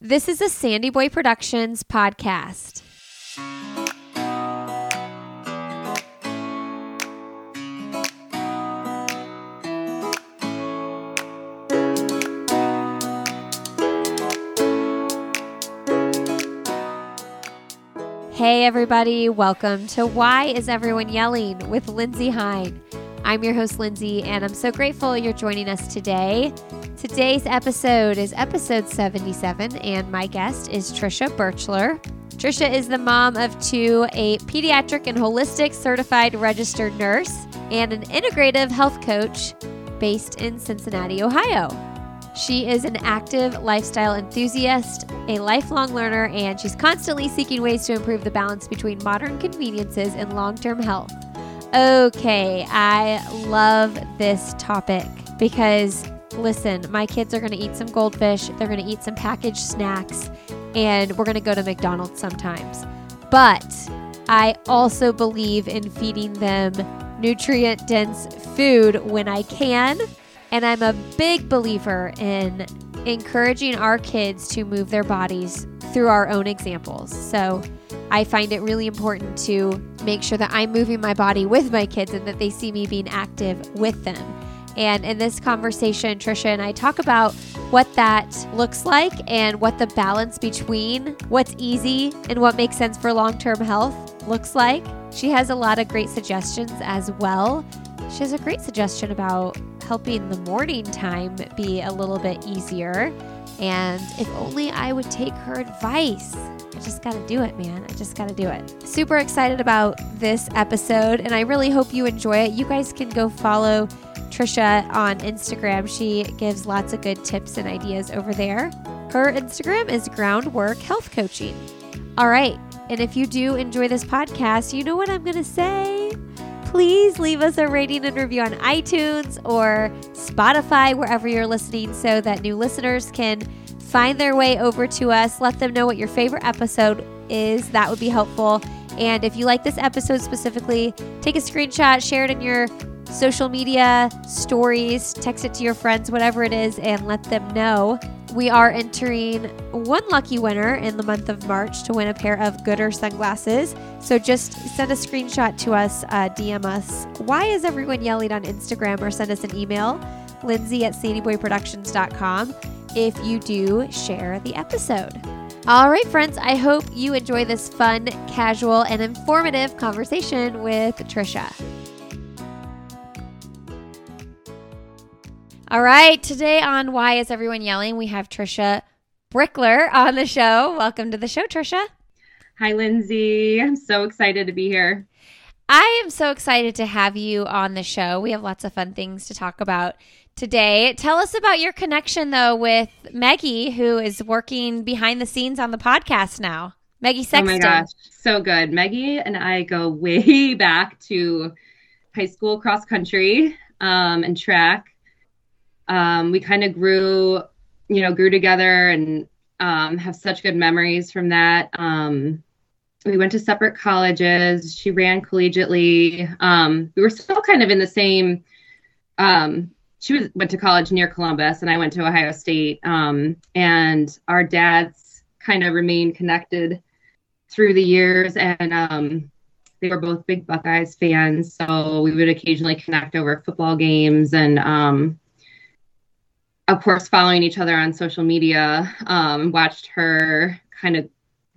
This is a Sandy Boy Productions podcast. Hey, everybody, welcome to Why Is Everyone Yelling with Lindsay Hein. I'm your host, Lindsay, and I'm so grateful you're joining us today. Today's episode is episode 77, and my guest is Trisha Birchler. Trisha is the mom of two, a pediatric and holistic certified registered nurse, and an integrative health coach based in Cincinnati, Ohio. She is an active lifestyle enthusiast, a lifelong learner, and she's constantly seeking ways to improve the balance between modern conveniences and long term health. Okay, I love this topic because listen, my kids are going to eat some goldfish, they're going to eat some packaged snacks, and we're going to go to McDonald's sometimes. But I also believe in feeding them nutrient dense food when I can and I'm a big believer in encouraging our kids to move their bodies through our own examples. So I find it really important to make sure that I'm moving my body with my kids and that they see me being active with them. And in this conversation, Trisha and I talk about what that looks like and what the balance between what's easy and what makes sense for long term health looks like. She has a lot of great suggestions as well. She has a great suggestion about helping the morning time be a little bit easier. And if only I would take her advice. I just got to do it, man. I just got to do it. Super excited about this episode, and I really hope you enjoy it. You guys can go follow Trisha on Instagram. She gives lots of good tips and ideas over there. Her Instagram is Groundwork Health Coaching. All right. And if you do enjoy this podcast, you know what I'm going to say please leave us a rating and review on iTunes or Spotify, wherever you're listening, so that new listeners can find their way over to us. Let them know what your favorite episode is. That would be helpful. And if you like this episode specifically, take a screenshot, share it in your social media stories, text it to your friends, whatever it is, and let them know we are entering one lucky winner in the month of March to win a pair of Goodr sunglasses. So just send a screenshot to us, uh, DM us. Why is everyone yelling on Instagram or send us an email, lindsay at sandyboyproductions.com, if you do share the episode. All right, friends, I hope you enjoy this fun, casual, and informative conversation with Trisha. All right, today on Why Is Everyone Yelling, we have Trisha Brickler on the show. Welcome to the show, Trisha. Hi, Lindsay. I'm so excited to be here. I am so excited to have you on the show. We have lots of fun things to talk about today. Tell us about your connection, though, with Maggie, who is working behind the scenes on the podcast now. Maggie Sexton. Oh my gosh, so good. Maggie and I go way back to high school cross country um, and track um, we kind of grew, you know, grew together and um, have such good memories from that. Um, we went to separate colleges. She ran collegiately. Um, we were still kind of in the same. Um, she was, went to college near Columbus, and I went to Ohio State. Um, and our dads kind of remained connected through the years, and they were both big Buckeyes fans. So we would occasionally connect over football games and of course, following each other on social media, um, watched her kind of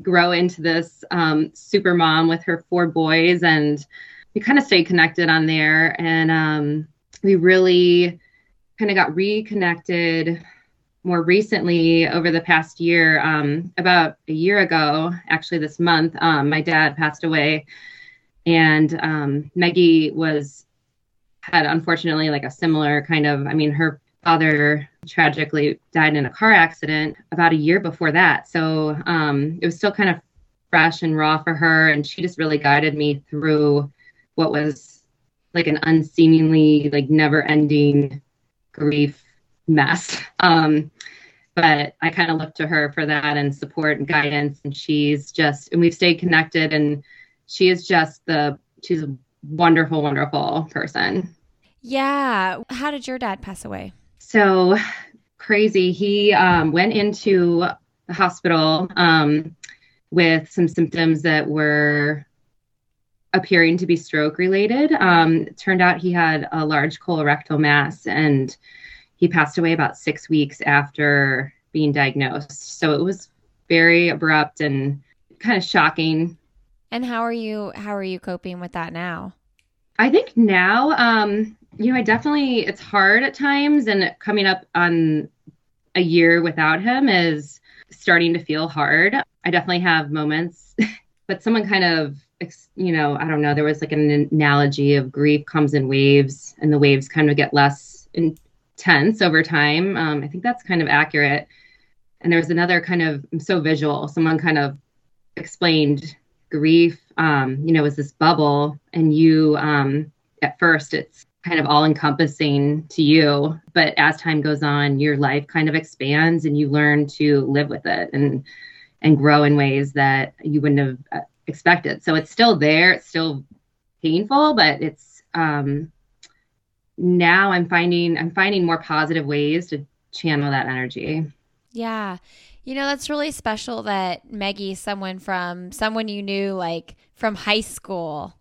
grow into this um, super mom with her four boys, and we kind of stayed connected on there. And um, we really kind of got reconnected more recently over the past year. Um, about a year ago, actually, this month, um, my dad passed away, and um, Maggie was had unfortunately like a similar kind of. I mean, her father tragically died in a car accident about a year before that. So um, it was still kind of fresh and raw for her. And she just really guided me through what was like an unseemingly, like never ending grief mess. Um, but I kind of look to her for that and support and guidance. And she's just, and we've stayed connected. And she is just the, she's a wonderful, wonderful person. Yeah. How did your dad pass away? So crazy. He um, went into the hospital um, with some symptoms that were appearing to be stroke related. Um, turned out he had a large colorectal mass and he passed away about six weeks after being diagnosed. So it was very abrupt and kind of shocking. And how are you how are you coping with that now? I think now, um, you know, I definitely it's hard at times and coming up on a year without him is starting to feel hard. I definitely have moments, but someone kind of you know, I don't know, there was like an analogy of grief comes in waves and the waves kind of get less intense over time. Um, I think that's kind of accurate. And there was another kind of I'm so visual. Someone kind of explained grief, um, you know, was this bubble, and you um, at first it's kind of all encompassing to you, but as time goes on, your life kind of expands, and you learn to live with it and and grow in ways that you wouldn't have uh, expected. So it's still there. It's still painful, but it's um, now I'm finding I'm finding more positive ways to channel that energy. Yeah. You know, that's really special that Maggie, someone from someone you knew like from high school,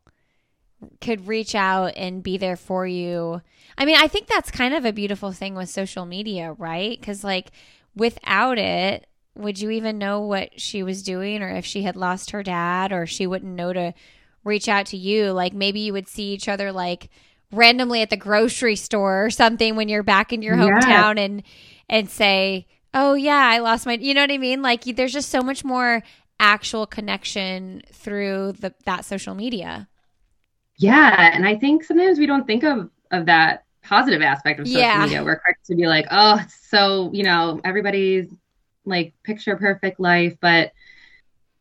could reach out and be there for you. I mean, I think that's kind of a beautiful thing with social media, right? Because, like, without it, would you even know what she was doing or if she had lost her dad or she wouldn't know to reach out to you? Like, maybe you would see each other, like, randomly at the grocery store or something when you're back in your hometown yes. and and say, "Oh yeah, I lost my," you know what I mean? Like there's just so much more actual connection through the that social media. Yeah, and I think sometimes we don't think of of that positive aspect of social yeah. media. We're quick to be like, "Oh, so, you know, everybody's like picture perfect life," but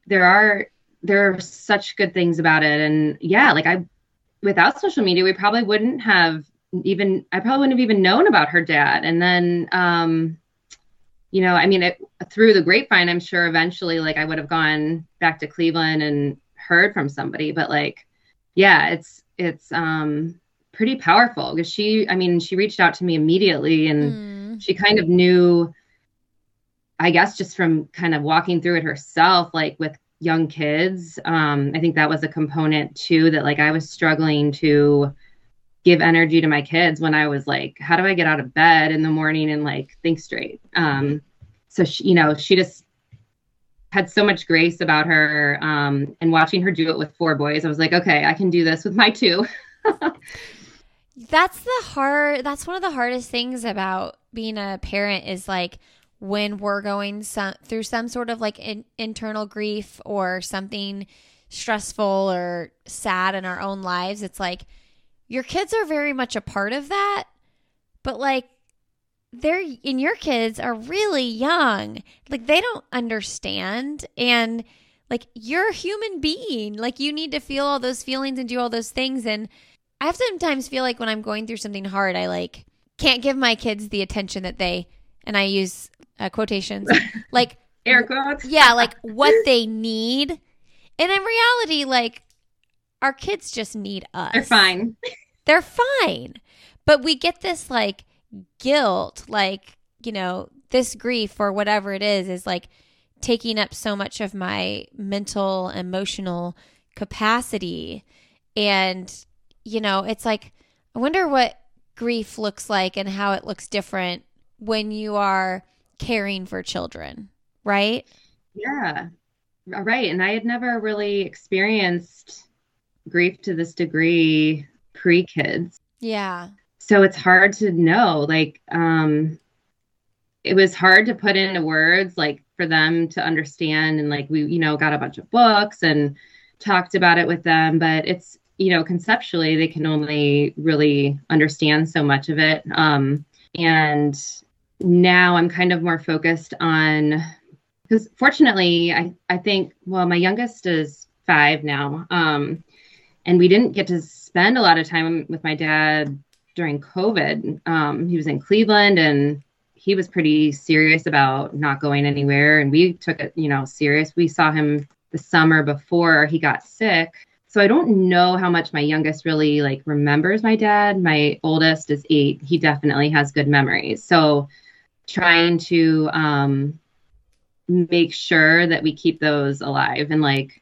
there are there are such good things about it and yeah, like I without social media, we probably wouldn't have even, I probably wouldn't have even known about her dad. And then, um, you know, I mean, it, through the grapevine, I'm sure eventually, like, I would have gone back to Cleveland and heard from somebody. But like, yeah, it's it's um, pretty powerful because she, I mean, she reached out to me immediately, and mm. she kind of knew, I guess, just from kind of walking through it herself, like with young kids um, i think that was a component too that like i was struggling to give energy to my kids when i was like how do i get out of bed in the morning and like think straight um, so she, you know she just had so much grace about her um, and watching her do it with four boys i was like okay i can do this with my two. That's the hard that's one of the hardest things about being a parent is like when we're going some, through some sort of like in, internal grief or something stressful or sad in our own lives, it's like your kids are very much a part of that, but like they're in your kids are really young. Like they don't understand and like you're a human being. Like you need to feel all those feelings and do all those things and I sometimes feel like when I'm going through something hard, I like can't give my kids the attention that they and I use uh, quotations, like air quotes. yeah, like what they need. And in reality, like our kids just need us. They're fine. They're fine. But we get this like guilt, like, you know, this grief or whatever it is, is like taking up so much of my mental, emotional capacity. And, you know, it's like, I wonder what grief looks like and how it looks different when you are caring for children, right? Yeah. Uh, right. And I had never really experienced grief to this degree pre kids. Yeah. So it's hard to know. Like, um, it was hard to put into words, like for them to understand. And like, we, you know, got a bunch of books and talked about it with them, but it's, you know, conceptually, they can only really understand so much of it. Um, and now I'm kind of more focused on because fortunately I, I think well my youngest is five now um, and we didn't get to spend a lot of time with my dad during covid um, he was in cleveland and he was pretty serious about not going anywhere. And we took it you know serious. We saw him the summer before he got sick. So i don't know how much my youngest really like remembers my dad. My oldest is eight. He definitely has good memories. So trying to um, make sure that we keep those alive and like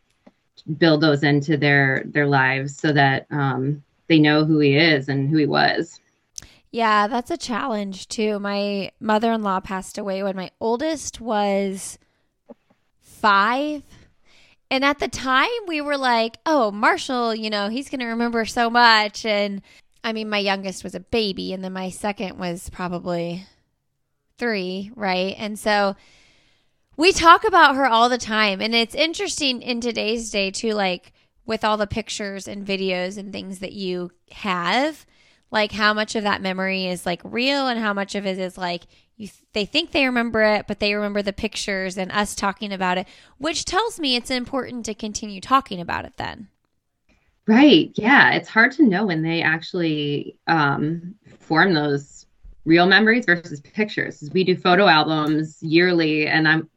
build those into their their lives so that um, they know who he is and who he was. Yeah, that's a challenge too. My mother in law passed away when my oldest was five. And at the time, we were like, oh, Marshall, you know, he's going to remember so much. And I mean, my youngest was a baby, and then my second was probably three, right? And so we talk about her all the time. And it's interesting in today's day, too, like with all the pictures and videos and things that you have, like how much of that memory is like real and how much of it is like you they think they remember it, but they remember the pictures and us talking about it, which tells me it's important to continue talking about it then. Right. Yeah. It's hard to know when they actually um, form those real memories versus pictures. We do photo albums yearly, and I'm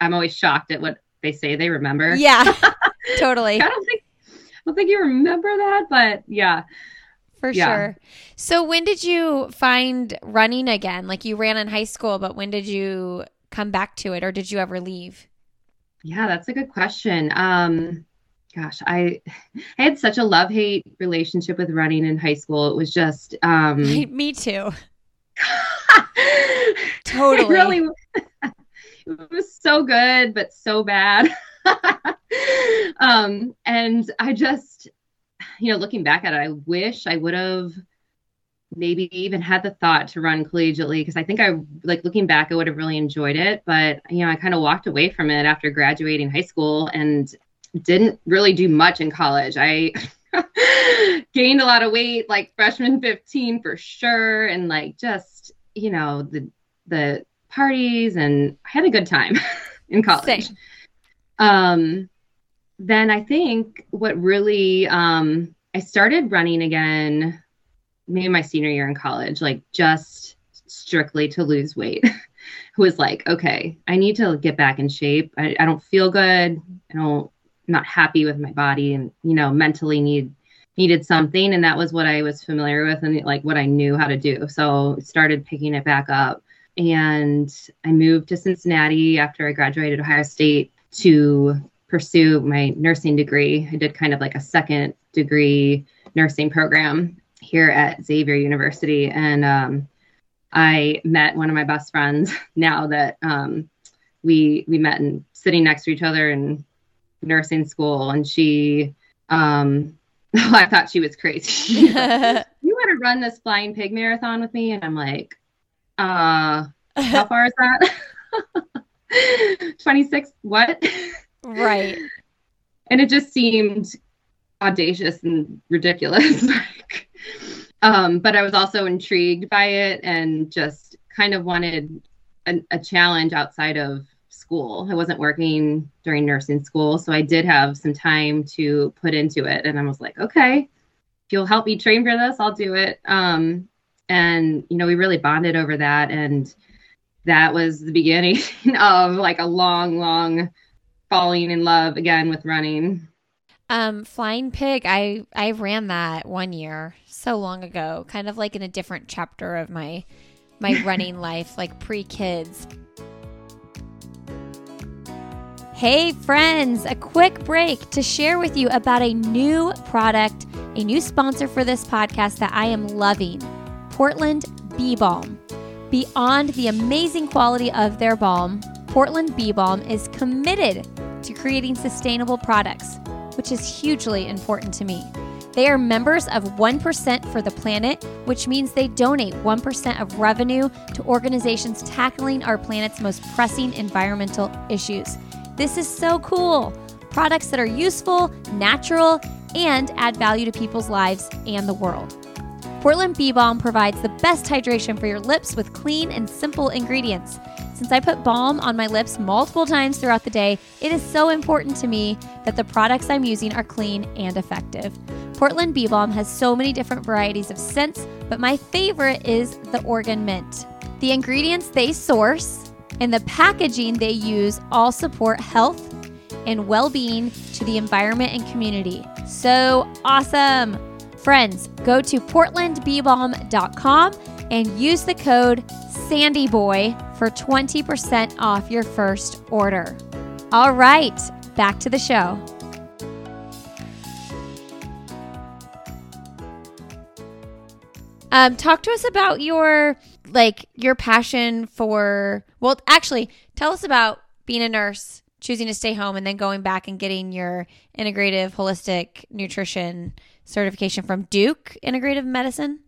I'm always shocked at what they say they remember. Yeah, totally. I don't think I don't think you remember that, but yeah. For yeah. sure. So when did you find running again? Like you ran in high school, but when did you come back to it or did you ever leave? Yeah, that's a good question. Um gosh, I I had such a love-hate relationship with running in high school. It was just um Me too. totally. really it was so good, but so bad. um, and I just, you know, looking back at it, I wish I would have maybe even had the thought to run collegiately because I think I like looking back, I would have really enjoyed it. But you know, I kind of walked away from it after graduating high school and didn't really do much in college. I gained a lot of weight like freshman 15 for sure and like just you know the the parties and I had a good time in college. Same. Um, then I think what really um, I started running again maybe my senior year in college, like just strictly to lose weight. was like, okay, I need to get back in shape. I, I don't feel good. I don't I'm not happy with my body and you know mentally need needed something and that was what I was familiar with and like what I knew how to do. So started picking it back up and I moved to Cincinnati after I graduated Ohio State to pursue my nursing degree. I did kind of like a second degree nursing program here at Xavier University. And um, I met one of my best friends now that um, we we met and sitting next to each other in nursing school. And she, um, I thought she was crazy. you want to run this flying pig marathon with me? And I'm like, uh, how far is that? 26, what? Right. and it just seemed audacious and ridiculous. um, but I was also intrigued by it and just kind of wanted a, a challenge outside of school. I wasn't working during nursing school, so I did have some time to put into it. And I was like, okay, if you'll help me train for this, I'll do it. Um, and you know we really bonded over that and that was the beginning of like a long long falling in love again with running um flying pig i i ran that one year so long ago kind of like in a different chapter of my my running life like pre-kids Hey, friends, a quick break to share with you about a new product, a new sponsor for this podcast that I am loving. Portland Bee Balm. Beyond the amazing quality of their balm, Portland Bee Balm is committed to creating sustainable products, which is hugely important to me. They are members of 1% for the Planet, which means they donate 1% of revenue to organizations tackling our planet's most pressing environmental issues. This is so cool. Products that are useful, natural, and add value to people's lives and the world. Portland Bee Balm provides the best hydration for your lips with clean and simple ingredients. Since I put balm on my lips multiple times throughout the day, it is so important to me that the products I'm using are clean and effective. Portland Bee Balm has so many different varieties of scents, but my favorite is the Oregon Mint. The ingredients they source and the packaging they use all support health and well being to the environment and community. So awesome! Friends, go to portlandbeebalm.com and use the code SANDYBOY for 20% off your first order. All right, back to the show. Um, talk to us about your like your passion for well actually tell us about being a nurse choosing to stay home and then going back and getting your integrative holistic nutrition certification from duke integrative medicine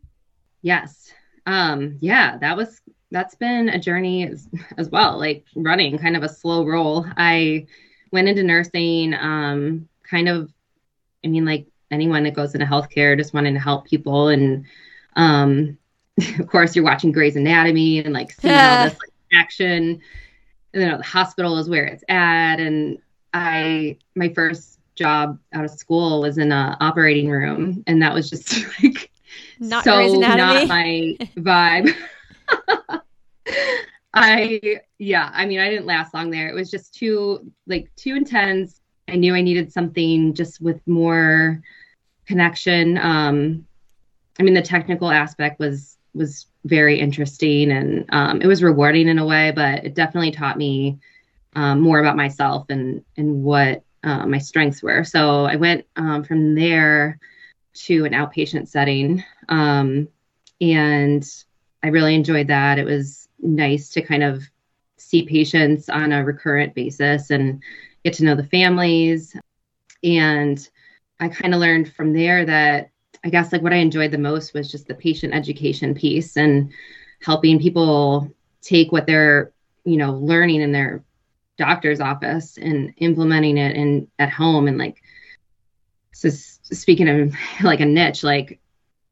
yes um yeah that was that's been a journey as, as well like running kind of a slow roll i went into nursing um kind of i mean like anyone that goes into healthcare just wanting to help people and um of course, you're watching Grey's Anatomy and like seeing all this like, action. And then the hospital is where it's at. And I, my first job out of school was in a operating room, and that was just like not so not my vibe. I yeah, I mean, I didn't last long there. It was just too like too intense. I knew I needed something just with more connection. Um, I mean, the technical aspect was was very interesting and um, it was rewarding in a way, but it definitely taught me um, more about myself and and what uh, my strengths were. So I went um, from there to an outpatient setting, um, and I really enjoyed that. It was nice to kind of see patients on a recurrent basis and get to know the families. And I kind of learned from there that I guess like what I enjoyed the most was just the patient education piece and helping people take what they're, you know, learning in their doctor's office and implementing it in at home and like so speaking of like a niche like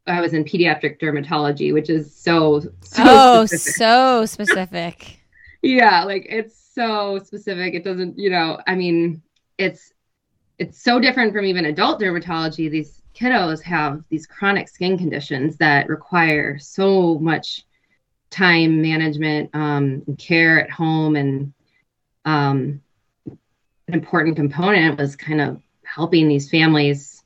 I was in pediatric dermatology which is so, so oh specific. so specific. Yeah like it's so specific. It doesn't you know I mean it's it's so different from even adult dermatology. These kiddos have these chronic skin conditions that require so much time management um, and care at home and um, an important component was kind of helping these families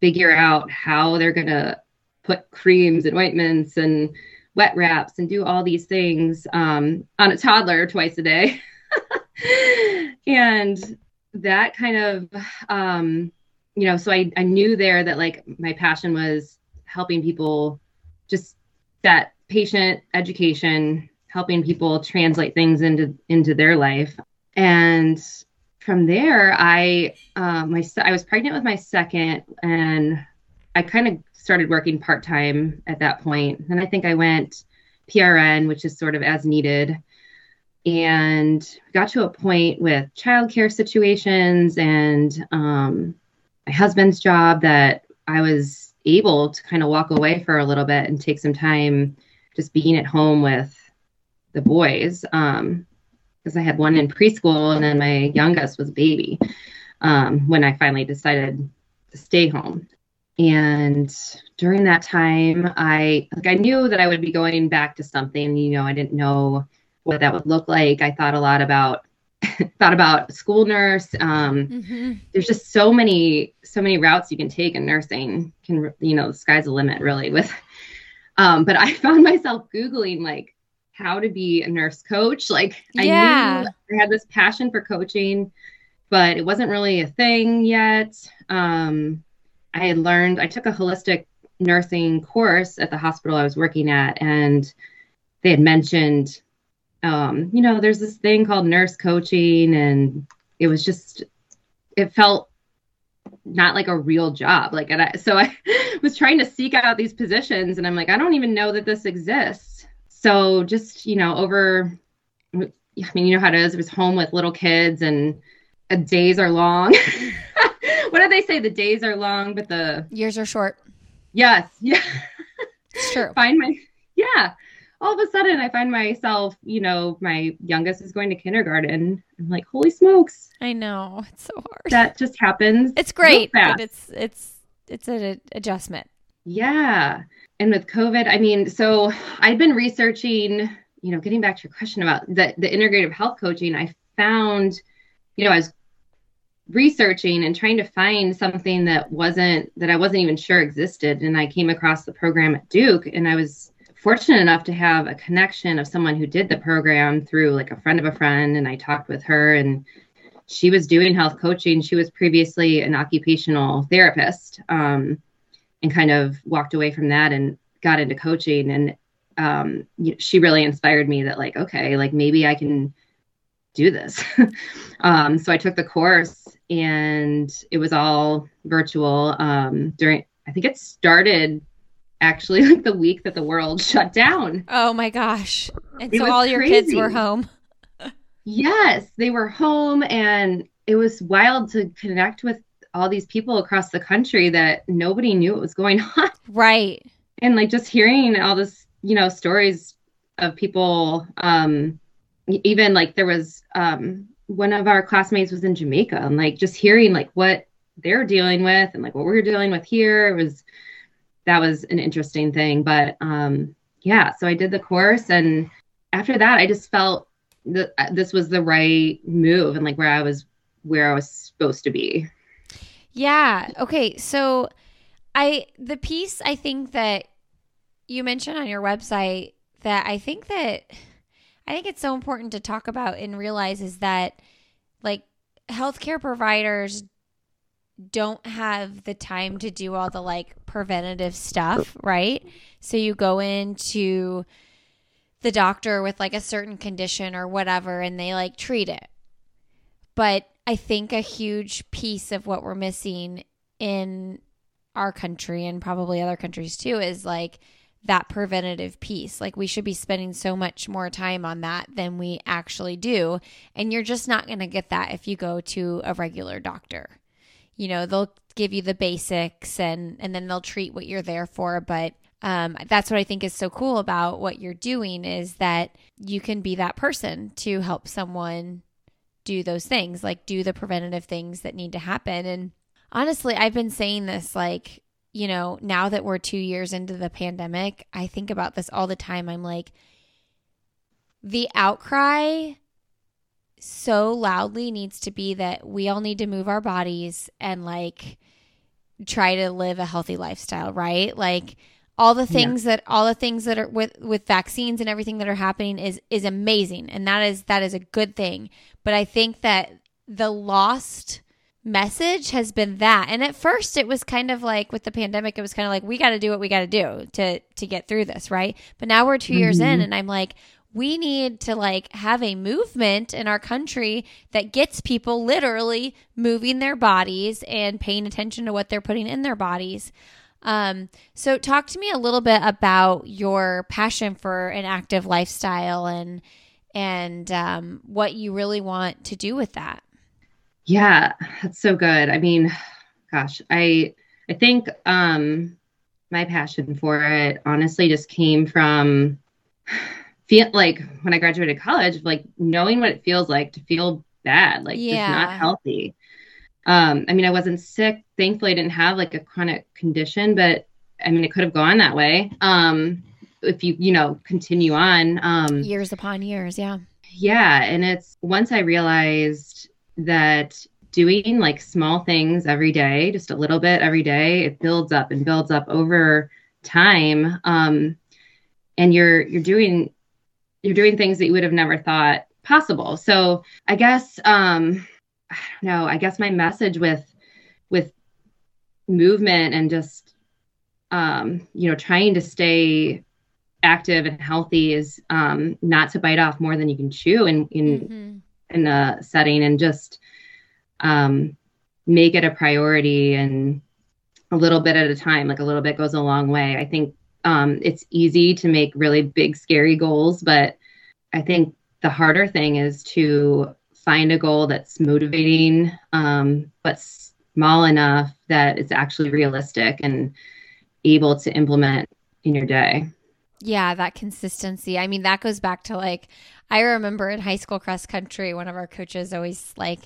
figure out how they're going to put creams and ointments and wet wraps and do all these things um, on a toddler twice a day. And that kind of um, you know, so I, I knew there that like my passion was helping people just that patient education, helping people translate things into into their life. And from there, I um, my I was pregnant with my second, and I kind of started working part time at that point. And I think I went PRN, which is sort of as needed, and got to a point with childcare situations and um, my husband's job that I was able to kind of walk away for a little bit and take some time just being at home with the boys. Um, because I had one in preschool and then my youngest was a baby um, when I finally decided to stay home. And during that time, I like I knew that I would be going back to something. You know, I didn't know what that would look like. I thought a lot about thought about school nurse. Um, mm-hmm. There's just so many, so many routes you can take in nursing. Can you know, the sky's the limit, really. With, um, but I found myself googling like how to be a nurse coach. Like yeah. I knew I had this passion for coaching, but it wasn't really a thing yet. Um, I had learned. I took a holistic nursing course at the hospital I was working at, and they had mentioned um, you know, there's this thing called nurse coaching, and it was just, it felt not like a real job. Like, and I, so I was trying to seek out these positions, and I'm like, I don't even know that this exists. So just, you know, over, I mean, you know how it is. It was home with little kids, and uh, days are long. what do they say? The days are long, but the years are short. Yes. Yeah. It's true. Find my, yeah all of a sudden I find myself, you know, my youngest is going to kindergarten. I'm like, holy smokes. I know. It's so hard. That just happens. It's great, but it's it's it's an adjustment. Yeah. And with COVID, I mean, so I've been researching, you know, getting back to your question about the the integrative health coaching, I found, you know, I was researching and trying to find something that wasn't that I wasn't even sure existed and I came across the program at Duke and I was fortunate enough to have a connection of someone who did the program through like a friend of a friend and I talked with her and she was doing health coaching. She was previously an occupational therapist um, and kind of walked away from that and got into coaching. And um, she really inspired me that, like, okay, like maybe I can do this. um, so I took the course and it was all virtual um, during, I think it started actually like the week that the world shut down. Oh my gosh. And it so all your kids were home. Yes, they were home and it was wild to connect with all these people across the country that nobody knew what was going on. Right. And like just hearing all this, you know, stories of people um even like there was um one of our classmates was in Jamaica and like just hearing like what they're dealing with and like what we're dealing with here it was that was an interesting thing but um yeah so I did the course and after that I just felt that this was the right move and like where I was where I was supposed to be. Yeah. Okay. So I the piece I think that you mentioned on your website that I think that I think it's so important to talk about and realize is that like healthcare providers don't have the time to do all the like preventative stuff, right? So you go into the doctor with like a certain condition or whatever and they like treat it. But I think a huge piece of what we're missing in our country and probably other countries too is like that preventative piece. Like we should be spending so much more time on that than we actually do. And you're just not going to get that if you go to a regular doctor. You know, they'll give you the basics and and then they'll treat what you're there for, but um, that's what I think is so cool about what you're doing is that you can be that person to help someone do those things, like do the preventative things that need to happen. And honestly, I've been saying this like, you know, now that we're two years into the pandemic, I think about this all the time. I'm like, the outcry so loudly needs to be that we all need to move our bodies and like try to live a healthy lifestyle, right? Like, all the things yeah. that all the things that are with with vaccines and everything that are happening is is amazing and that is that is a good thing but i think that the lost message has been that and at first it was kind of like with the pandemic it was kind of like we got to do what we got to do to to get through this right but now we're 2 mm-hmm. years in mm-hmm. and i'm like we need to like have a movement in our country that gets people literally moving their bodies and paying attention to what they're putting in their bodies um, so talk to me a little bit about your passion for an active lifestyle and and um, what you really want to do with that. Yeah, that's so good. I mean, gosh, I I think um, my passion for it honestly just came from feel like when I graduated college, like knowing what it feels like to feel bad, like yeah. just not healthy. Um, I mean, I wasn't sick. Thankfully, I didn't have like a chronic condition, but I mean, it could have gone that way. Um, if you, you know, continue on. Um, years upon years. Yeah. Yeah. And it's once I realized that doing like small things every day, just a little bit every day, it builds up and builds up over time. Um, and you're, you're doing, you're doing things that you would have never thought possible. So I guess, um, I don't know, I guess my message with with movement and just um, you know, trying to stay active and healthy is um, not to bite off more than you can chew in in mm-hmm. in the setting and just um, make it a priority and a little bit at a time. Like a little bit goes a long way. I think um, it's easy to make really big scary goals but i think the harder thing is to find a goal that's motivating, um, but small enough that it's actually realistic and able to implement in your day. Yeah, that consistency. I mean, that goes back to like, I remember in high school cross country, one of our coaches always like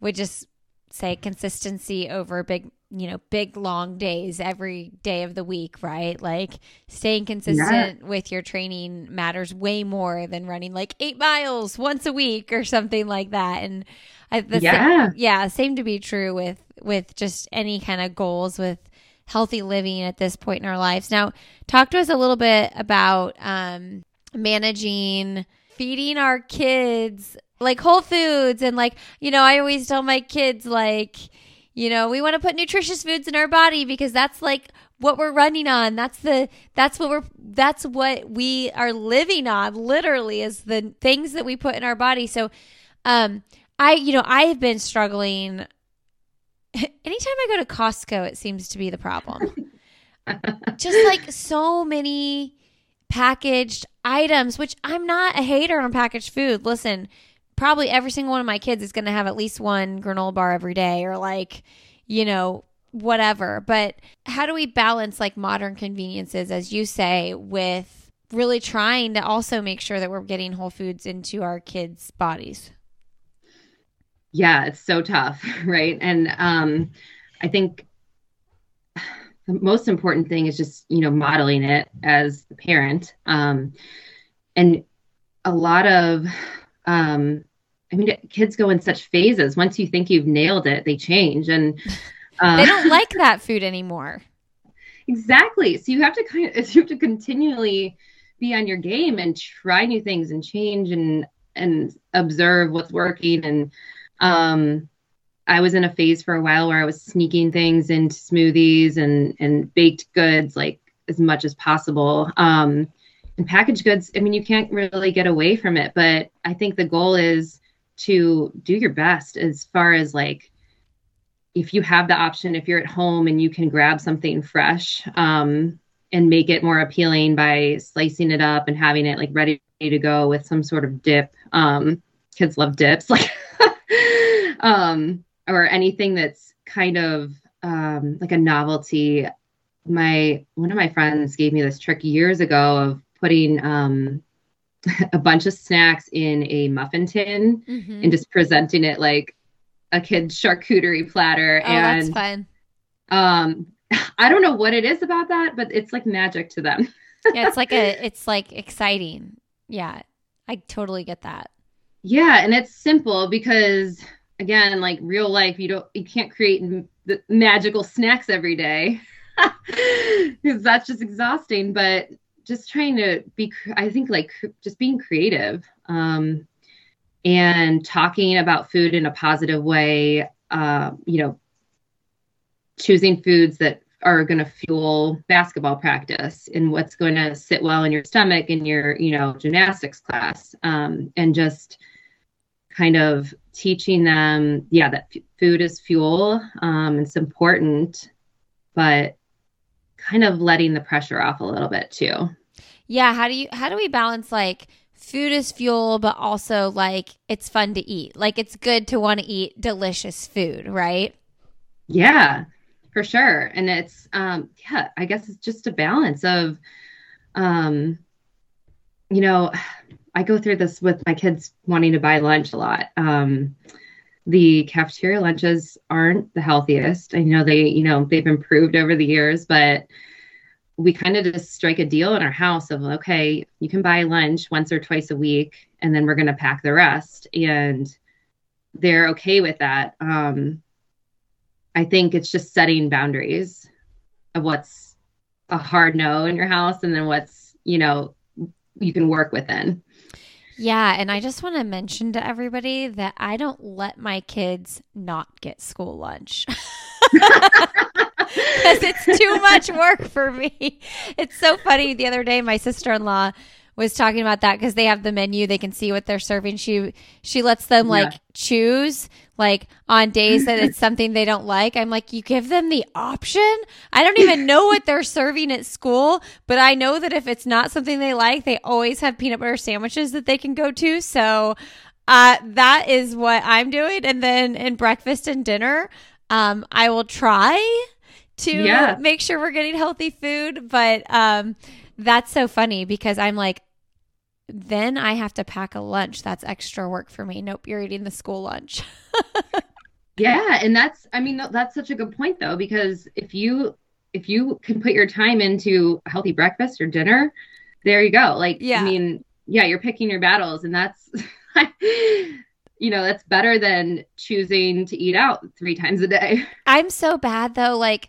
would just say consistency over big you know, big long days every day of the week, right? Like staying consistent yeah. with your training matters way more than running like eight miles once a week or something like that. And I, the yeah, same, yeah, same to be true with with just any kind of goals with healthy living at this point in our lives. Now, talk to us a little bit about um, managing feeding our kids like whole foods and like you know i always tell my kids like you know we want to put nutritious foods in our body because that's like what we're running on. That's the that's what we're that's what we are living on literally is the things that we put in our body. So um i you know i have been struggling. Anytime i go to costco it seems to be the problem. Just like so many packaged items which i'm not a hater on packaged food. Listen probably every single one of my kids is going to have at least one granola bar every day or like you know whatever. But how do we balance like modern conveniences, as you say, with really trying to also make sure that we're getting whole foods into our kids' bodies? Yeah, it's so tough, right? And um, I think the most important thing is just you know modeling it as the parent, um, and a lot of um, I mean, kids go in such phases. Once you think you've nailed it, they change, and uh, they don't like that food anymore. Exactly. So you have to kind of you have to continually be on your game and try new things and change and and observe what's working. And um, I was in a phase for a while where I was sneaking things into smoothies and and baked goods like as much as possible. Um, and packaged goods, I mean, you can't really get away from it. But I think the goal is to do your best as far as like if you have the option, if you're at home and you can grab something fresh um, and make it more appealing by slicing it up and having it like ready to go with some sort of dip. Um, kids love dips, like, um, or anything that's kind of um, like a novelty. My one of my friends gave me this trick years ago of putting um, a bunch of snacks in a muffin tin mm-hmm. and just presenting it like a kid's charcuterie platter. Oh, and that's fun. Um, I don't know what it is about that, but it's like magic to them. yeah, it's like a, it's like exciting. Yeah, I totally get that. Yeah, and it's simple because again, like real life, you don't, you can't create m- magical snacks every day because that's just exhausting. But just trying to be, I think, like just being creative. Um, and talking about food in a positive way, uh, you know, choosing foods that are going to fuel basketball practice and what's going to sit well in your stomach in your, you know, gymnastics class, um, and just kind of teaching them, yeah, that f- food is fuel. Um, it's important, but kind of letting the pressure off a little bit too. Yeah. How do you, how do we balance like, food is fuel, but also like it's fun to eat. Like it's good to want to eat delicious food, right? Yeah, for sure. And it's um yeah, I guess it's just a balance of um you know, I go through this with my kids wanting to buy lunch a lot. Um the cafeteria lunches aren't the healthiest. I know they, you know, they've improved over the years, but we kind of just strike a deal in our house of okay you can buy lunch once or twice a week and then we're going to pack the rest. And they're okay with that. Um, i think it's just setting boundaries of what's a hard no in your house and then what's you know you can work within. Yeah and i just want to mention to everybody that i don't let my kids not get school lunch because it's too much work for me. It's so funny. The other day, my sister in law was talking about that because they have the menu they can see what they're serving she she lets them like yeah. choose like on days that it's something they don't like i'm like you give them the option i don't even know what they're serving at school but i know that if it's not something they like they always have peanut butter sandwiches that they can go to so uh, that is what i'm doing and then in breakfast and dinner um, i will try to yeah. make sure we're getting healthy food. But um, that's so funny because I'm like, then I have to pack a lunch. That's extra work for me. Nope, you're eating the school lunch. yeah, and that's I mean that's such a good point though because if you if you can put your time into a healthy breakfast or dinner, there you go. Like yeah. I mean, yeah, you're picking your battles and that's you know, that's better than choosing to eat out three times a day. I'm so bad though. Like,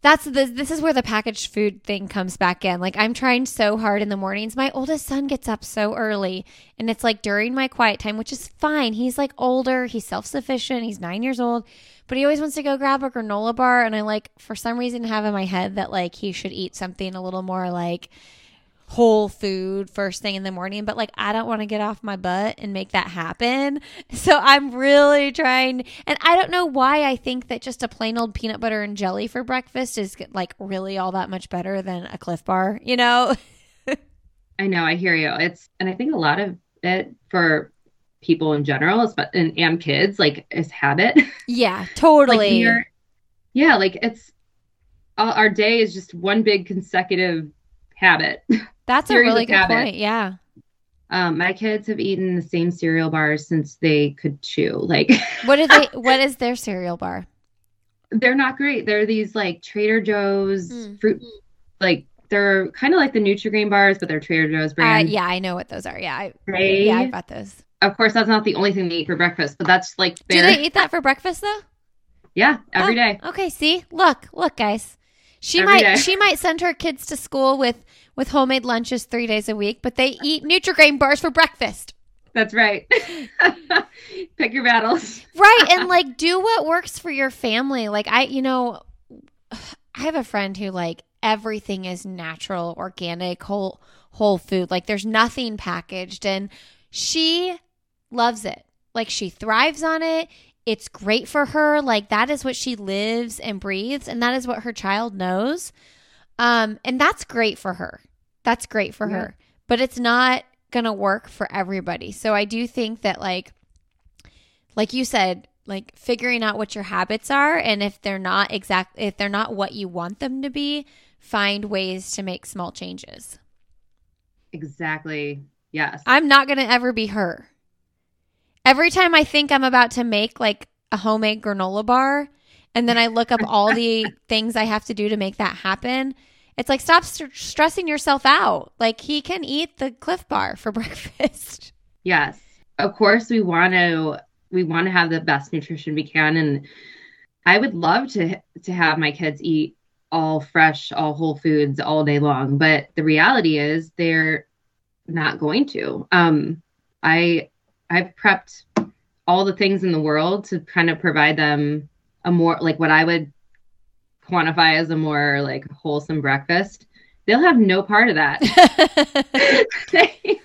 that's the this is where the packaged food thing comes back in. Like I'm trying so hard in the mornings. My oldest son gets up so early and it's like during my quiet time, which is fine. He's like older, he's self-sufficient, he's 9 years old, but he always wants to go grab a granola bar and I like for some reason have in my head that like he should eat something a little more like whole food first thing in the morning, but like I don't want to get off my butt and make that happen. So I'm really trying and I don't know why I think that just a plain old peanut butter and jelly for breakfast is like really all that much better than a Clif bar, you know? I know, I hear you. It's and I think a lot of it for people in general but and, and kids like is habit. Yeah, totally. like yeah, like it's uh, our day is just one big consecutive habit. That's a really good habit. point. Yeah. Um, my kids have eaten the same cereal bars since they could chew. Like, what do they? What is their cereal bar? They're not great. They're these like Trader Joe's mm. fruit, like they're kind of like the Nutri-Grain bars, but they're Trader Joe's brand. Uh, yeah, I know what those are. Yeah, I, right? yeah, I bought those. Of course, that's not the only thing they eat for breakfast, but that's like. Their... Do they eat that for breakfast though? Yeah, every oh, day. Okay, see, look, look, guys. She Every might day. she might send her kids to school with with homemade lunches three days a week, but they eat Nutri-Grain bars for breakfast. That's right. Pick your battles. right, and like do what works for your family. Like I, you know, I have a friend who like everything is natural, organic, whole whole food. Like there's nothing packaged and she loves it. Like she thrives on it it's great for her. Like that is what she lives and breathes, and that is what her child knows. Um, and that's great for her. That's great for yeah. her. But it's not gonna work for everybody. So I do think that like like you said, like figuring out what your habits are and if they're not exact if they're not what you want them to be, find ways to make small changes. Exactly. Yes. I'm not going to ever be her. Every time I think I'm about to make like a homemade granola bar, and then I look up all the things I have to do to make that happen, it's like stop st- stressing yourself out. Like he can eat the Clif Bar for breakfast. Yes, of course we want to. We want to have the best nutrition we can, and I would love to to have my kids eat all fresh, all whole foods all day long. But the reality is they're not going to. Um, I I've prepped all the things in the world to kind of provide them a more like what I would quantify as a more like wholesome breakfast. They'll have no part of that. they,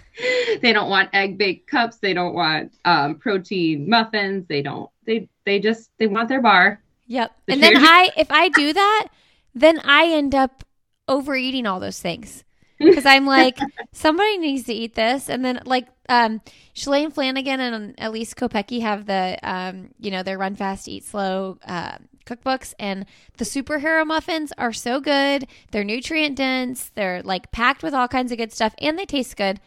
they don't want egg baked cups. They don't want um, protein muffins. They don't. They they just they want their bar. Yep. The and then I if I do that, then I end up overeating all those things because I'm like, somebody needs to eat this. And then like um Shalane Flanagan and Elyse Kopecky have the um, you know, their run fast, eat slow uh, cookbooks and the superhero muffins are so good. They're nutrient dense, they're like packed with all kinds of good stuff, and they taste good.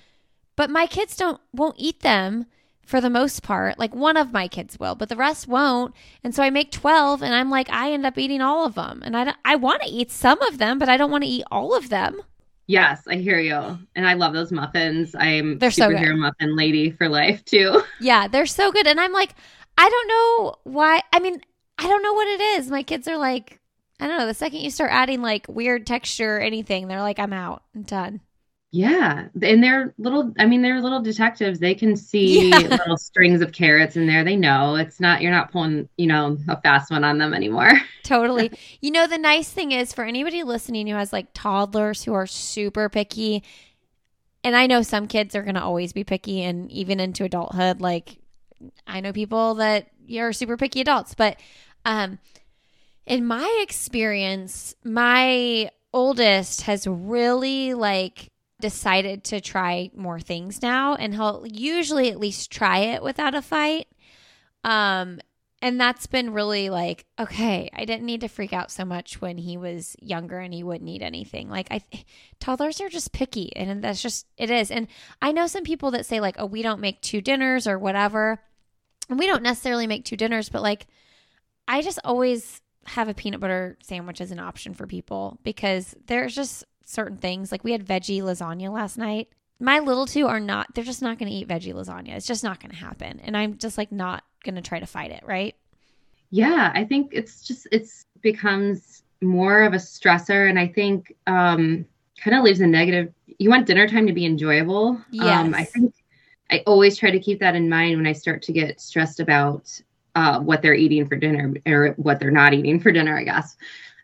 But my kids don't won't eat them for the most part. Like one of my kids will, but the rest won't. And so I make 12 and I'm like I end up eating all of them. And I I want to eat some of them, but I don't want to eat all of them. Yes, I hear you. And I love those muffins. I'm they're superhero so muffin lady for life too. Yeah, they're so good. And I'm like, I don't know why. I mean, I don't know what it is. My kids are like, I don't know. The second you start adding like weird texture or anything, they're like, I'm out. I'm done. Yeah, and they're little. I mean, they're little detectives. They can see yeah. little strings of carrots in there. They know it's not. You're not pulling, you know, a fast one on them anymore. totally. You know, the nice thing is for anybody listening who has like toddlers who are super picky, and I know some kids are going to always be picky, and even into adulthood, like I know people that are super picky adults, but um, in my experience, my oldest has really like decided to try more things now and he'll usually at least try it without a fight. Um and that's been really like okay, I didn't need to freak out so much when he was younger and he wouldn't eat anything. Like I toddlers are just picky and that's just it is. And I know some people that say like, "Oh, we don't make two dinners or whatever." And we don't necessarily make two dinners, but like I just always have a peanut butter sandwich as an option for people because there's just certain things. Like we had veggie lasagna last night. My little two are not, they're just not going to eat veggie lasagna. It's just not going to happen. And I'm just like not going to try to fight it, right? Yeah, I think it's just, it's becomes more of a stressor and I think um kind of leaves a negative you want dinner time to be enjoyable. Yes. Um I think I always try to keep that in mind when I start to get stressed about uh, what they're eating for dinner or what they're not eating for dinner, I guess.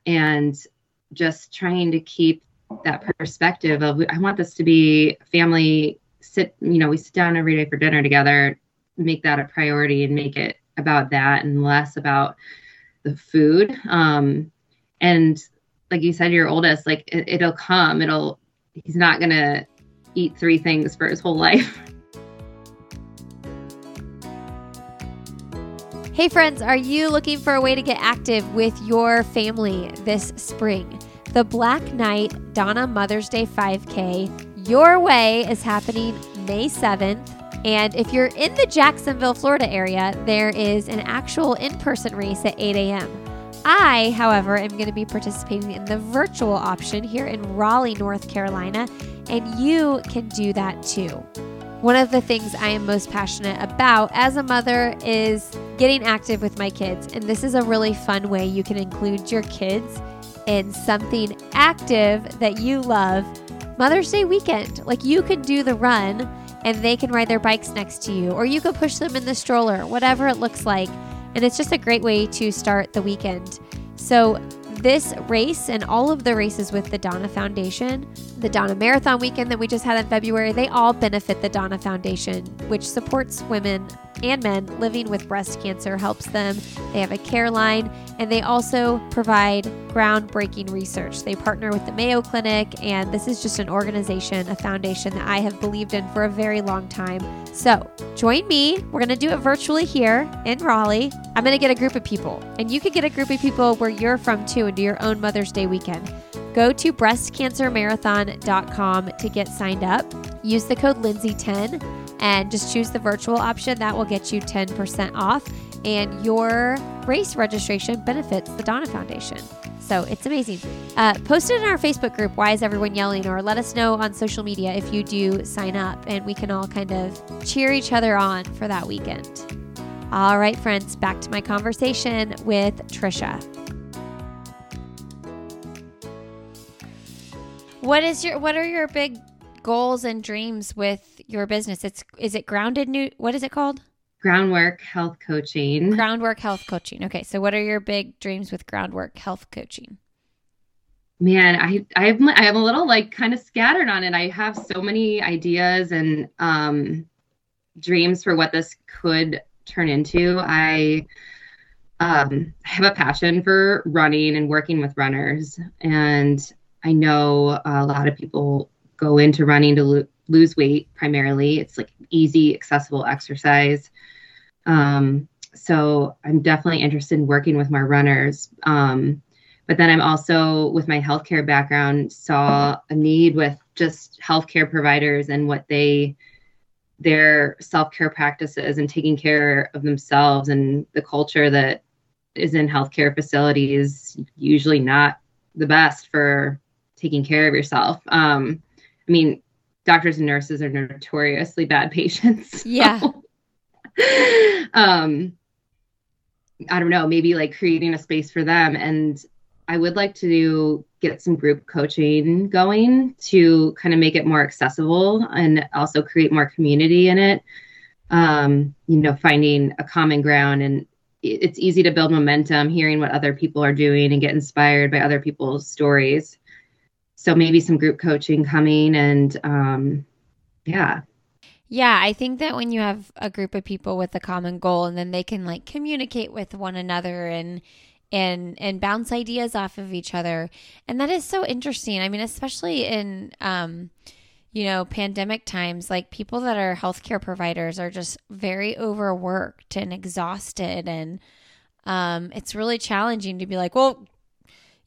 And just trying to keep that perspective of I want this to be family sit, you know, we sit down every day for dinner together, make that a priority and make it about that and less about the food. Um, and like you said, your oldest, like it, it'll come, it'll, he's not going to eat three things for his whole life. Hey, friends, are you looking for a way to get active with your family this spring? The Black Knight Donna Mother's Day 5K, Your Way, is happening May 7th. And if you're in the Jacksonville, Florida area, there is an actual in person race at 8 a.m. I, however, am going to be participating in the virtual option here in Raleigh, North Carolina, and you can do that too. One of the things I am most passionate about as a mother is getting active with my kids. And this is a really fun way you can include your kids in something active that you love. Mother's Day weekend, like you could do the run and they can ride their bikes next to you, or you could push them in the stroller, whatever it looks like. And it's just a great way to start the weekend. So, this race and all of the races with the Donna Foundation, the Donna Marathon weekend that we just had in February, they all benefit the Donna Foundation, which supports women and men living with breast cancer, helps them. They have a care line, and they also provide groundbreaking research. They partner with the Mayo Clinic, and this is just an organization, a foundation that I have believed in for a very long time. So join me. We're going to do it virtually here in Raleigh. I'm going to get a group of people, and you could get a group of people where you're from too and do your own Mother's Day weekend. Go to breastcancermarathon.com to get signed up. Use the code Lindsay10 and just choose the virtual option. That will get you 10% off, and your race registration benefits the Donna Foundation. So it's amazing. Uh, post it in our Facebook group, Why is Everyone Yelling? Or let us know on social media if you do sign up, and we can all kind of cheer each other on for that weekend. All right, friends, back to my conversation with Trisha. What is your what are your big goals and dreams with your business? It's is it grounded new what is it called? Groundwork Health Coaching. Groundwork Health Coaching. Okay, so what are your big dreams with Groundwork Health Coaching? Man, I I have I am a little like kind of scattered on it. I have so many ideas and um dreams for what this could turn into. I um, have a passion for running and working with runners, and I know a lot of people go into running to lo- lose weight primarily. It's like easy, accessible exercise. Um, so I'm definitely interested in working with my runners. Um, but then I'm also, with my healthcare background, saw a need with just healthcare providers and what they, their self care practices and taking care of themselves and the culture that is in healthcare facilities usually not the best for taking care of yourself. Um, I mean, doctors and nurses are notoriously bad patients. So, yeah. um, I don't know, maybe like creating a space for them. And I would like to get some group coaching going to kind of make it more accessible and also create more community in it. Um, you know, finding a common ground and it's easy to build momentum hearing what other people are doing and get inspired by other people's stories so maybe some group coaching coming and um, yeah. Yeah i think that when you have a group of people with a common goal and then they can like communicate with one another and and and bounce ideas off of each other. And that is so interesting. I mean especially in um you know pandemic times like people that are healthcare providers are just very overworked and exhausted and um it's really challenging to be like well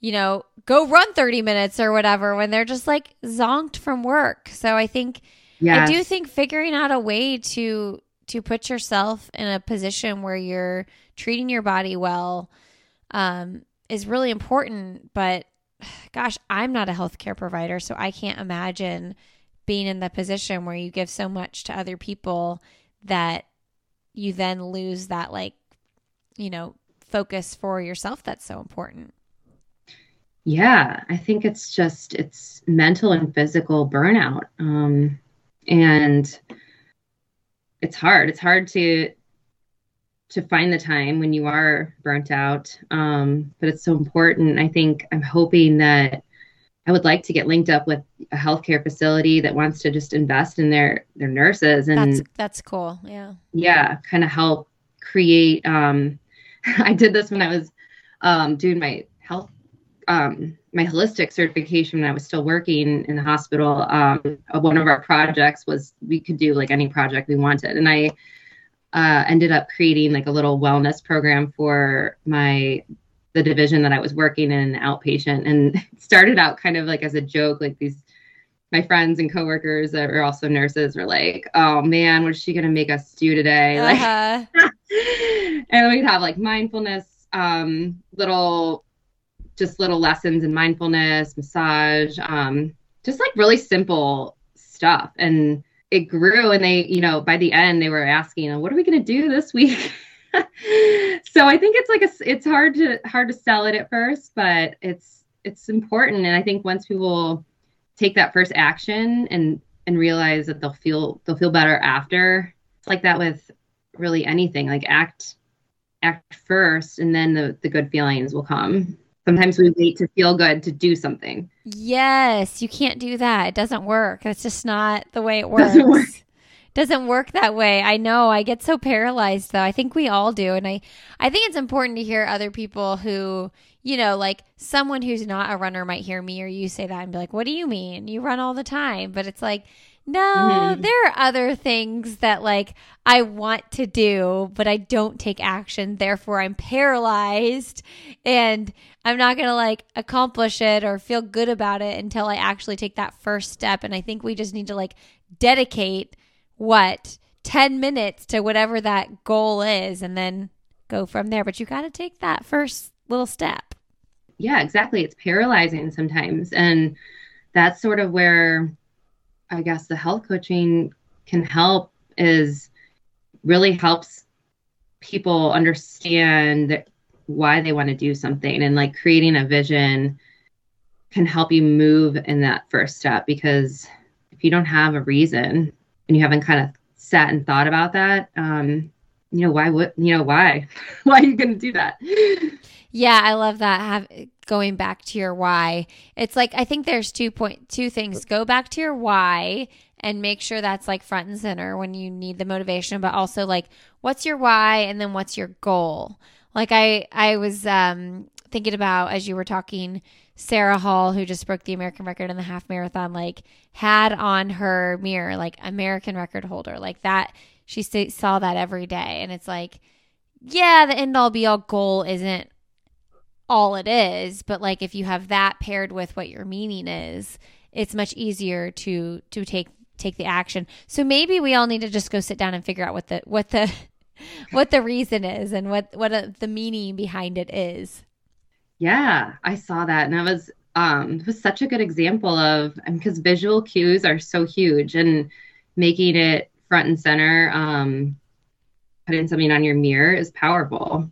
you know, go run 30 minutes or whatever when they're just like zonked from work. So I think yes. I do think figuring out a way to to put yourself in a position where you're treating your body well um, is really important. But gosh, I'm not a healthcare provider, so I can't imagine being in the position where you give so much to other people that you then lose that like, you know, focus for yourself that's so important. Yeah, I think it's just it's mental and physical burnout. Um, and it's hard. It's hard to to find the time when you are burnt out. Um, but it's so important. I think I'm hoping that I would like to get linked up with a healthcare facility that wants to just invest in their their nurses and that's that's cool. Yeah. Yeah, kind of help create um I did this when I was um doing my health um my holistic certification when I was still working in the hospital. Um one of our projects was we could do like any project we wanted and I uh ended up creating like a little wellness program for my the division that I was working in, outpatient, and started out kind of like as a joke, like these my friends and coworkers that were also nurses were like, "Oh man, what is she gonna make us do today?" Uh-huh. Like, and we'd have like mindfulness, um, little, just little lessons in mindfulness, massage, um, just like really simple stuff, and it grew. And they, you know, by the end, they were asking, "What are we gonna do this week?" so I think it's like a it's hard to hard to sell it at first, but it's it's important. And I think once people take that first action and and realize that they'll feel they'll feel better after. It's like that with really anything. Like act act first and then the, the good feelings will come. Sometimes we wait to feel good to do something. Yes, you can't do that. It doesn't work. That's just not the way it works. Doesn't work doesn't work that way. I know. I get so paralyzed though. I think we all do. And I I think it's important to hear other people who, you know, like someone who's not a runner might hear me or you say that and be like, "What do you mean? You run all the time." But it's like, no, mm-hmm. there are other things that like I want to do, but I don't take action. Therefore, I'm paralyzed and I'm not going to like accomplish it or feel good about it until I actually take that first step. And I think we just need to like dedicate what 10 minutes to whatever that goal is and then go from there but you got to take that first little step yeah exactly it's paralyzing sometimes and that's sort of where i guess the health coaching can help is really helps people understand why they want to do something and like creating a vision can help you move in that first step because if you don't have a reason and you haven't kind of sat and thought about that, um, you know, why would you know why? why are you going to do that? Yeah, I love that. Have going back to your why. It's like I think there's two point two things. Go back to your why and make sure that's like front and center when you need the motivation, but also like what's your why and then what's your goal. Like I I was um thinking about as you were talking Sara Hall, who just broke the American record in the half marathon, like had on her mirror, like American record holder, like that. She saw that every day. And it's like, yeah, the end all be all goal isn't all it is. But like if you have that paired with what your meaning is, it's much easier to to take take the action. So maybe we all need to just go sit down and figure out what the what the what the reason is and what what a, the meaning behind it is. Yeah, I saw that and I was um it was such a good example of because visual cues are so huge and making it front and center um putting something on your mirror is powerful.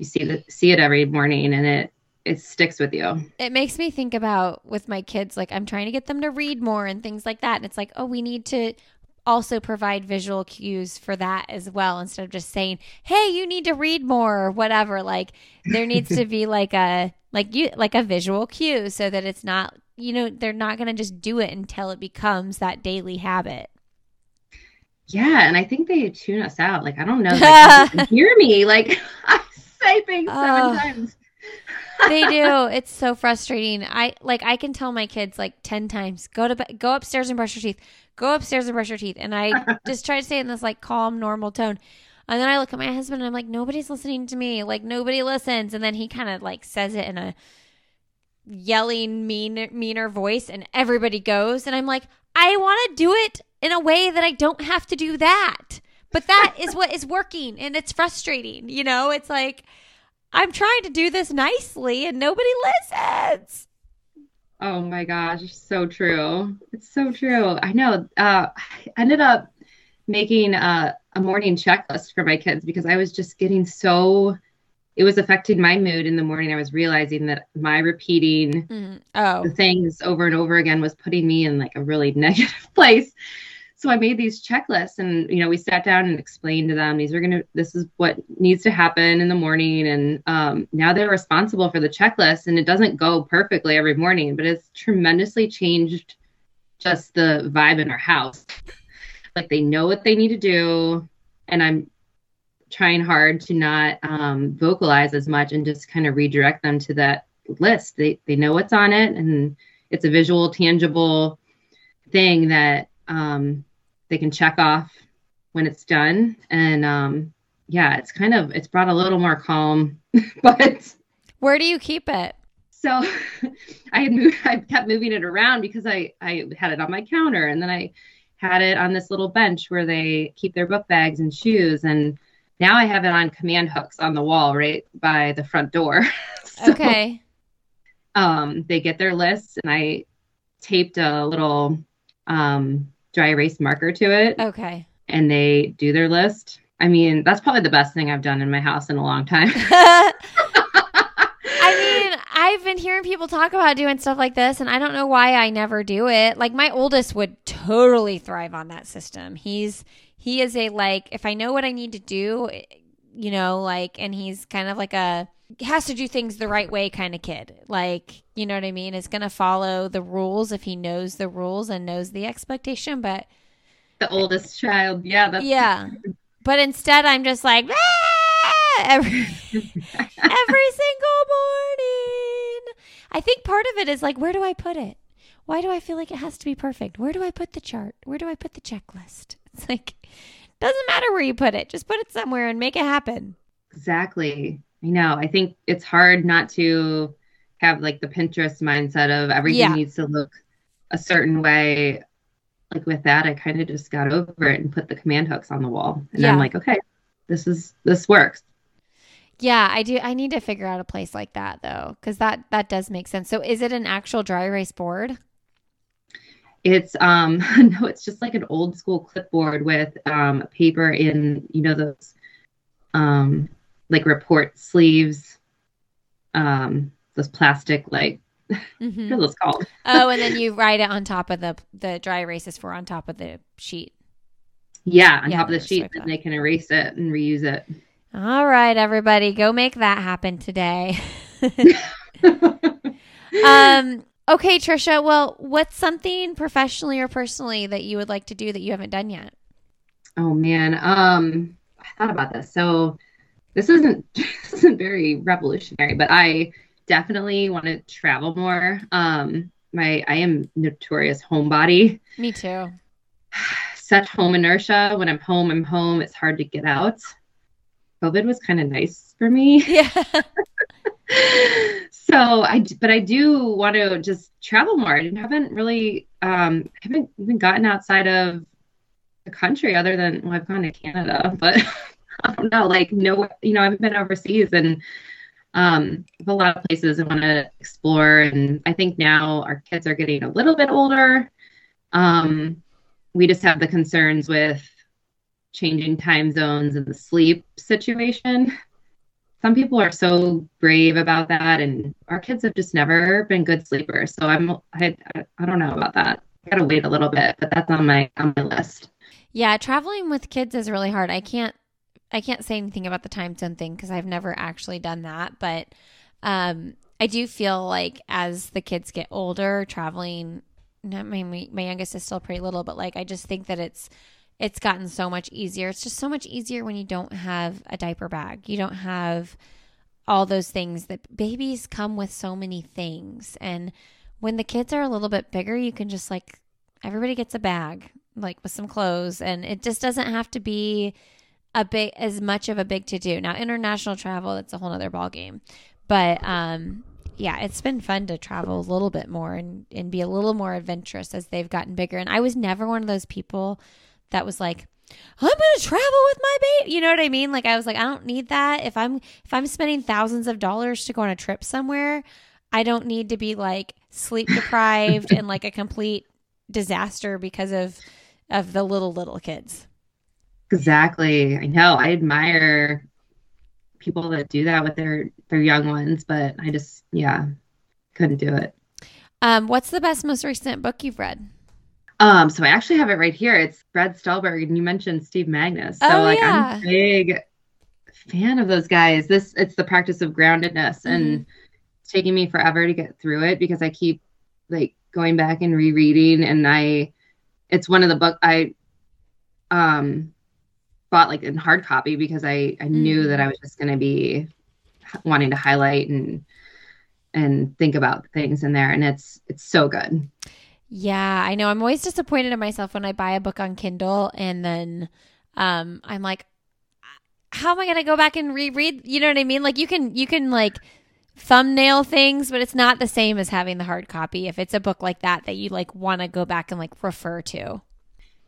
You see the see it every morning and it it sticks with you. It makes me think about with my kids like I'm trying to get them to read more and things like that. And it's like, "Oh, we need to also provide visual cues for that as well instead of just saying hey you need to read more or whatever. Like there needs to be like a like you like a visual cue so that it's not you know they're not going to just do it until it becomes that daily habit. Yeah and i think they tune us out. Like i don't know like, hear me like i say things seven times they do. It's so frustrating. I like I can tell my kids like 10 times, go to be- go upstairs and brush your teeth go upstairs and brush your teeth. And I just try to say it in this like calm, normal tone. And then I look at my husband and I'm like, nobody's listening to me. Like nobody listens. And then he kind of like says it in a yelling, mean, meaner voice, and everybody goes. And I'm like, I want to do it in a way that I don't have to do that. But that is what is working, and it's frustrating. You know, it's like I'm trying to do this nicely, and nobody listens. Oh my gosh, so true. It's so true. I know. Uh, I ended up making a, a morning checklist for my kids because I was just getting so it was affecting my mood in the morning. I was realizing that my repeating Mm. Oh, the things over and over again was putting me in like a really negative place. So I made these checklists and you know we sat down and explained to them these are gonna this is what needs to happen in the morning. And um, now they're responsible for the checklist and it doesn't go perfectly every morning but it's tremendously changed just the vibe in our house. Like they know what they need to do and I'm trying hard to not um, vocalize as much and just kind of redirect them to that list. They they know what's on it and it's a visual tangible thing that um, they can check off when it's done and um, yeah it's kind of it's brought a little more calm but where do you keep it? so i had moved i kept moving it around because i i had it on my counter and then i had it on this little bench where they keep their book bags and shoes and now i have it on command hooks on the wall right by the front door So, Okay. um they get their lists and i taped a little um dry erase marker to it Okay. and they do their list i mean that's probably the best thing i've done in my house in a long time I mean, I've been hearing people talk about doing stuff like this, and I don't know why I never do it. Like my oldest would totally thrive on that system. He's he is a like if I know what I need to do, you know, like, and he's kind of like a has to do things the right way kind of kid. Like, you know what I mean? Is going to follow the rules if he knows the rules and knows the expectation, but the oldest child yeah that's yeah. But instead, I'm just like "Ah!" every every single morning. I think part of it is like, where do I put it? Why do I feel like it has to be perfect? Where do I put the chart? Where do I put the checklist? It's like doesn't matter where you put it. Just put it somewhere and make it happen. Exactly. I know. I think it's hard not to have like the Pinterest mindset of everything Yeah. needs to look a certain way. Like with that, I kind of just got over it and put the command hooks on the wall. And Yeah. I'm like, okay, this is this works. Yeah, I do. I need to figure out a place like that though, because that that does make sense. So, is it an actual dry erase board? It's um no, it's just like an old school clipboard with um paper in, you know, those um like report sleeves. Um those plastic like hmm what are those called? oh, and then you write it on top of the the dry erases for on top of the sheet. Yeah, on Yeah, top of the sheet, and they can erase it and reuse it. All right, everybody, go make that happen today. um, okay, Trisha. Well, what's something professionally or personally that you would like to do that you haven't done yet? Oh man, um, I thought about this. So this isn't this isn't very revolutionary, but I definitely want to travel more. Um, my I am notorious homebody. Me too. Such home inertia. When I'm home, I'm home. It's hard to get out. COVID was kind of nice for me. Yeah. so I, but I do want to just travel more. I haven't really, um, haven't even gotten outside of the country other than, well, I've gone to Canada, but I don't know, like, no, you know, I've been overseas and, um, a lot of places I want to explore. And I think now our kids are getting a little bit older. Um, we just have the concerns with changing time zones and the sleep situation some people are so brave about that and our kids have just never been good sleepers so i'm i, I don't know about that i gotta wait a little bit but that's on my on my list Yeah, traveling with kids is really hard. I can't I can't say anything about the time zone thing because I've never actually done that, but um I do feel like as the kids get older, traveling not my my youngest is still pretty little, but like I just think that it's it's gotten so much easier. It's just so much easier when you don't have a diaper bag. You don't have all those things that babies come with so many things and when the kids are a little bit bigger, you can just like everybody gets a bag like with some clothes and it just doesn't have to be a big as much of a big to do. Now international travel that's a whole other ball game but um yeah it's been fun to travel a little bit more and, and be a little more adventurous as they've gotten bigger. And i was never one of those people that was like i'm gonna travel with my baby you know what i mean? Like i was like i don't need that. If i'm if i'm spending thousands of dollars to go on a trip somewhere i don't need to be like sleep deprived and like a complete disaster because of of the little little kids. Exactly i know i admire people that do that with their their young ones, but I just yeah couldn't do it. Um, what's the best most recent book you've read? Um, so I actually have it right here. It's Brad Stulberg, and you mentioned Steve Magness. So Oh, like yeah. I'm a big fan of those guys. This it's the practice of groundedness, and Mm-hmm. it's taking me forever to get through it because I keep like going back and rereading, and I it's one of the book I um bought like in hard copy because I I knew Mm. that I was just going to be wanting to highlight and and think about things in there, and it's it's so good. Yeah, I know. I'm always disappointed in myself when I buy a book on Kindle and then um I'm like how am I going to go back and reread? You know what I mean? Like you can you can like thumbnail things, but it's not the same as having the hard copy if it's a book like that that you like want to go back and like refer to.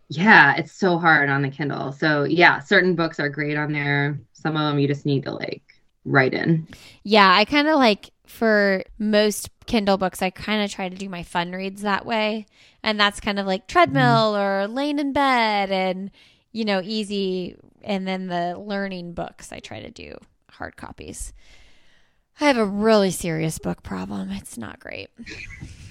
Yeah, it's so hard on the Kindle. So yeah, certain books are great on there. Some of them you just need to like write in. Yeah, I kind of like for most Kindle books, I kind of try to do my fun reads that way. And that's kind of like treadmill or laying in bed and, you know, easy. And then the learning books, I try to do hard copies. I have a really serious book problem. It's not great.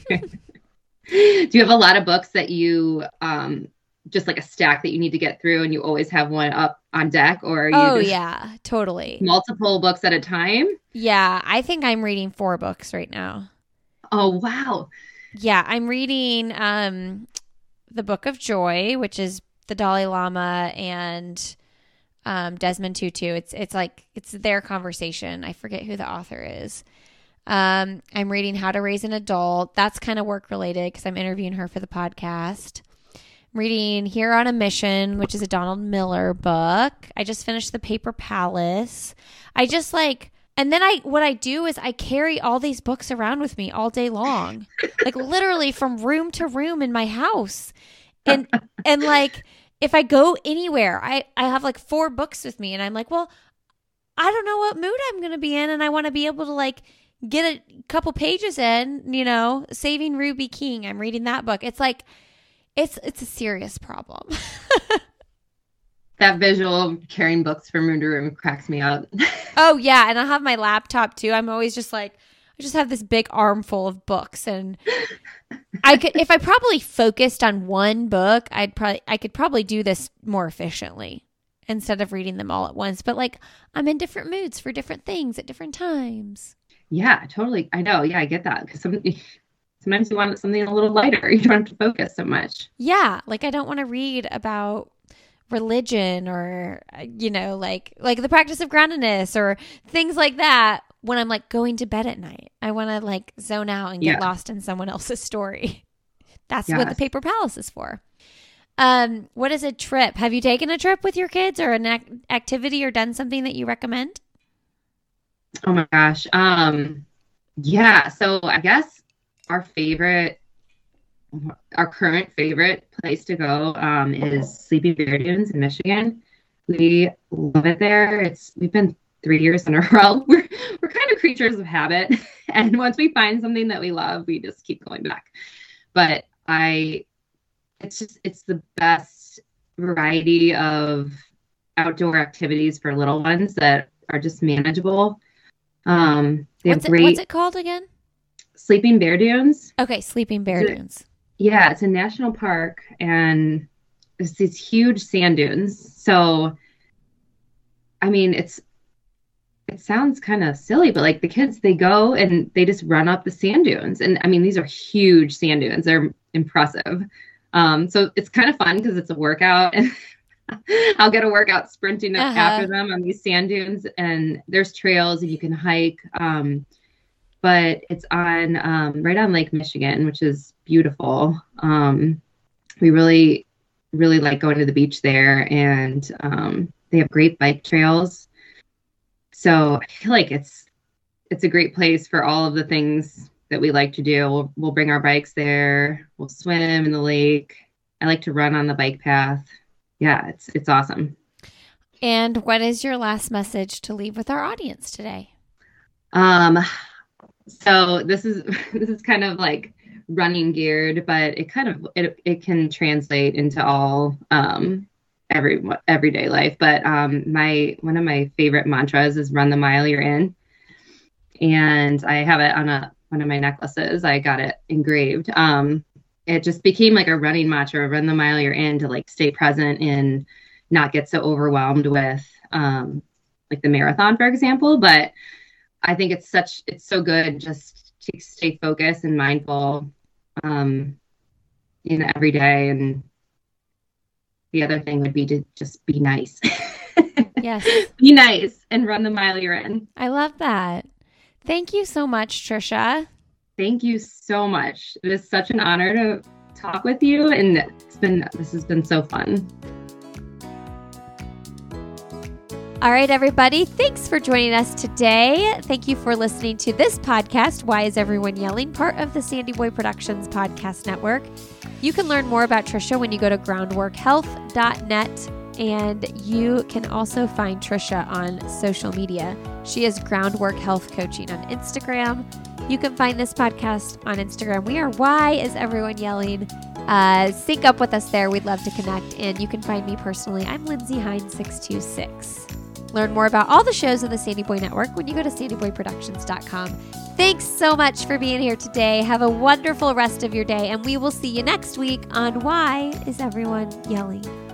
Do you have a lot of books that you um just like a stack that you need to get through and you always have one up on deck or you Oh, yeah, totally. multiple books at a time? Yeah, I think I'm reading four books right now. Oh wow. Yeah, I'm reading um the Book of Joy, which is the Dalai Lama and um Desmond Tutu. It's it's like it's their conversation. I forget who the author is. Um I'm reading How to Raise an Adult. That's kind of work related because I'm interviewing her for the podcast. I'm reading Hero on a Mission, which is a Donald Miller book. I just finished The Paper Palace. I just like and then I what I do is I carry all these books around with me all day long. like literally from room to room in my house. And and like if I go anywhere, I I have like four books with me and I'm like, well, I don't know what mood I'm going to be in and I want to be able to like get a couple pages in, you know, Saving Ruby King. I'm reading that book. It's like it's it's a serious problem. That visual of carrying books from room to room cracks me up. Oh yeah, and I have my laptop too. I'm always just like I just have this big armful of books and I could if I probably focused on one book, I'd probably I could probably do this more efficiently instead of reading them all at once. But like I'm in different moods for different things at different times. yeah, totally. I know. Yeah, I get that because some, sometimes you want something a little lighter. You don't have to focus so much. Yeah, like I don't want to read about religion or uh, you know like like the practice of groundedness or things like that when I'm like going to bed at night. I want to like zone out and get Yeah. lost in someone else's story. That's what the paper palace is for. Um, what is a trip? Have you taken a trip with your kids or an ac- activity or done something that you recommend? Oh my gosh. Um yeah, so I guess our favorite our current favorite place to go um is Sleeping Bear Dunes in Michigan. We love it there. It's we've been 3 years in a row. We're we're kind of creatures of habit and once we find something that we love, we just keep going back. But I it's just it's the best variety of outdoor activities for little ones that are just manageable. Um, they What's have it, what's it called again? Sleeping bear dunes. Okay, Sleeping Bear Dunes. Yeah, it's a national park and it's these huge sand dunes. So, I mean, it's it sounds kind of silly, but like the kids, they go and they just run up the sand dunes, and I mean, these are huge sand dunes. They're impressive. Um, so it's kind of fun because it's a workout, and I'll get a workout sprinting up Uh-huh. after them on these sand dunes, and there's trails and you can hike. Um, but it's on um, right on Lake Michigan, which is beautiful. Um, we really, really like going to the beach there, and um, they have great bike trails. So I feel like it's it's a great place for all of the things that we like to do. We'll, we'll bring our bikes there. We'll swim in the lake. I like to run on the bike path. Yeah, it's it's awesome. And what is your last message to leave with our audience today? Um, so this is this is kind of like running geared, but it kind of it it can translate into all um every everyday life. But um, my one of my favorite mantras is "Run the mile you're in," and I have it on a one of my necklaces. I got it engraved. Um, it just became like a running mantra: "Run the mile you're in" to like stay present and not get so overwhelmed with um, like the marathon, for example. But I think it's such it's so good just to stay focused and mindful um, you know every day and the other thing would be to just be nice. yes. Be nice and run the mile you're in. I love that. Thank you so much, Trisha. Thank you so much. It is such an honor to talk with you and it's been this has been so fun. All right, everybody. Thanks for joining us today. Thank you for listening to this podcast, Why is Everyone Yelling? Part of the Sandy Boy Productions Podcast Network. You can learn more about Trisha when you go to groundworkhealth.net. And you can also find Trisha on social media. She is Groundwork Health Coaching on Instagram. You can find this podcast on Instagram. We are Why is Everyone Yelling? Uh, sync up with us there. We'd love to connect. And you can find me personally. I'm Lindsey Hein 626. Learn more about all the shows on the Sandy Boy Network when you go to sandyboyproductions.com. Thanks so much for being here today. Have a wonderful rest of your day, and we will see you next week on Why is Everyone Yelling?